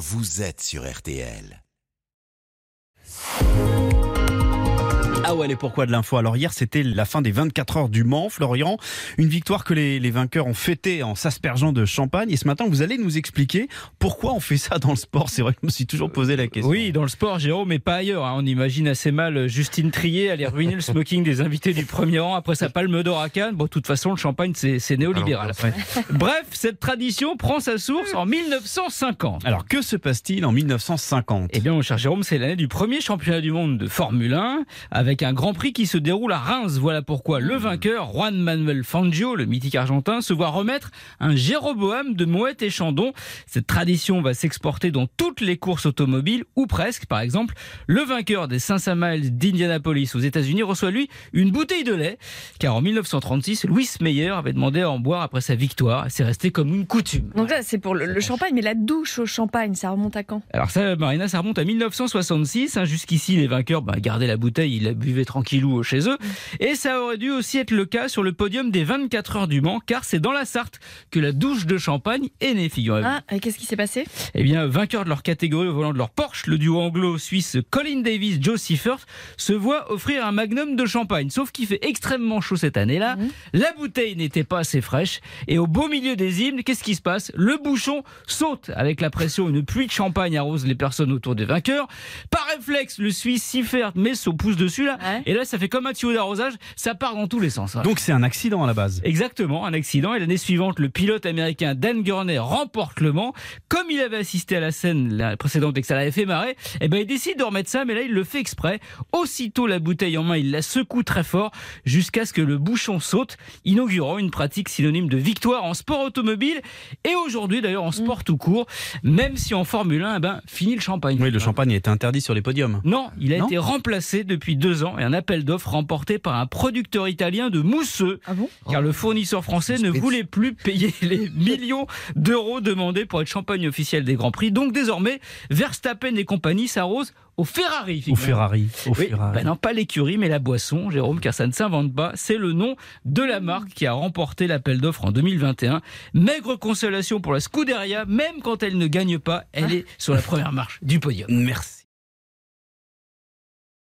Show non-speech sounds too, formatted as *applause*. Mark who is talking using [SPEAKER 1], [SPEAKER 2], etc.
[SPEAKER 1] vous êtes sur RTL.
[SPEAKER 2] Ah ouais, les pourquoi de l'info. Alors hier, c'était la fin des 24 heures du Mans, Florian. Une victoire que les, les vainqueurs ont fêtée en s'aspergeant de champagne. Et ce matin, vous allez nous expliquer pourquoi on fait ça dans le sport. C'est vrai que je me suis toujours posé la question.
[SPEAKER 3] Oui, dans le sport, Jérôme, mais pas ailleurs. hein. On imagine assez mal Justine Trier aller ruiner le smoking des invités du premier rang après sa palme d'or à Cannes. Bon, de toute façon, le champagne, c'est néolibéral. *laughs* Bref, cette tradition prend sa source en 1950.
[SPEAKER 2] Alors que se passe-t-il en 1950
[SPEAKER 3] Eh bien, mon cher Jérôme, c'est l'année du premier championnat du monde de Formule 1, avec un grand prix qui se déroule à Reims. Voilà pourquoi le vainqueur, Juan Manuel Fangio, le mythique argentin, se voit remettre un Jéroboam de Moët et Chandon. Cette tradition va s'exporter dans toutes les courses automobiles, ou presque. Par exemple, le vainqueur des 500 miles d'Indianapolis aux États-Unis reçoit lui une bouteille de lait, car en 1936, Louis Meyer avait demandé à en boire après sa victoire. C'est resté comme une coutume.
[SPEAKER 4] Donc là, c'est pour le, le champagne, mais la douche au champagne, ça remonte à quand?
[SPEAKER 3] Alors ça, Marina, ça remonte à 1966. hein. Jusqu'ici, les vainqueurs bah, gardaient la bouteille, ils la buvaient tranquillou chez eux. Et ça aurait dû aussi être le cas sur le podium des 24 heures du Mans, car c'est dans la Sarthe que la douche de champagne est née, figurez-vous.
[SPEAKER 4] Ah, et qu'est-ce qui s'est passé?
[SPEAKER 3] Eh bien, vainqueur de leur catégorie au volant de leur Porsche, le duo anglo-suisse Colin Davis, Joe Seifert se voit offrir un magnum de champagne. Sauf qu'il fait extrêmement chaud cette année-là. La bouteille n'était pas assez fraîche. Et au beau milieu des hymnes, qu'est-ce qui se passe? Le bouchon saute avec la pression. Une pluie de champagne arrose les personnes autour des vainqueurs. Par réflexe, le Suisse Seifert met son pouce dessus là.
[SPEAKER 4] Ouais.
[SPEAKER 3] Et là, ça fait comme un tuyau d'arrosage. Ça part dans tous les sens. hein.
[SPEAKER 2] Donc c'est un accident à la base.
[SPEAKER 3] Exactement, un accident. Et l'année suivante, le pilote américain Dan Gurney remporte le Mans. Comme il avait assisté à la scène la précédente et que ça l'avait fait marrer, eh ben, il décide de remettre ça, mais là, il le fait exprès. Aussitôt la bouteille en main, il la secoue très fort jusqu'à ce que le bouchon saute, inaugurant une pratique synonyme de victoire en sport automobile et aujourd'hui, d'ailleurs, en sport tout court, même si en Formule 1, eh ben, fini le champagne.
[SPEAKER 2] Oui, le champagne est interdit sur les
[SPEAKER 3] Non, il a
[SPEAKER 2] Non
[SPEAKER 3] été remplacé depuis deux ans et un appel d'offres remporté par un producteur italien de mousseux
[SPEAKER 4] Ah bon
[SPEAKER 3] car le fournisseur français ne voulait plus payer les *laughs* millions d'euros demandés pour être champagne officiel des Grands Prix. Donc désormais, Verstappen et compagnie s'arrosent au Ferrari.
[SPEAKER 2] Au. Ferrari. Au
[SPEAKER 3] Oui,
[SPEAKER 2] Ferrari.
[SPEAKER 3] ben non, pas l'écurie, mais la boisson, Jérôme, car ça ne s'invente pas. C'est le nom de la marque qui a remporté l'appel d'offres en 2021. Maigre consolation pour la Scuderia, même quand elle ne gagne pas, elle est sur la première marche du podium.
[SPEAKER 2] Merci.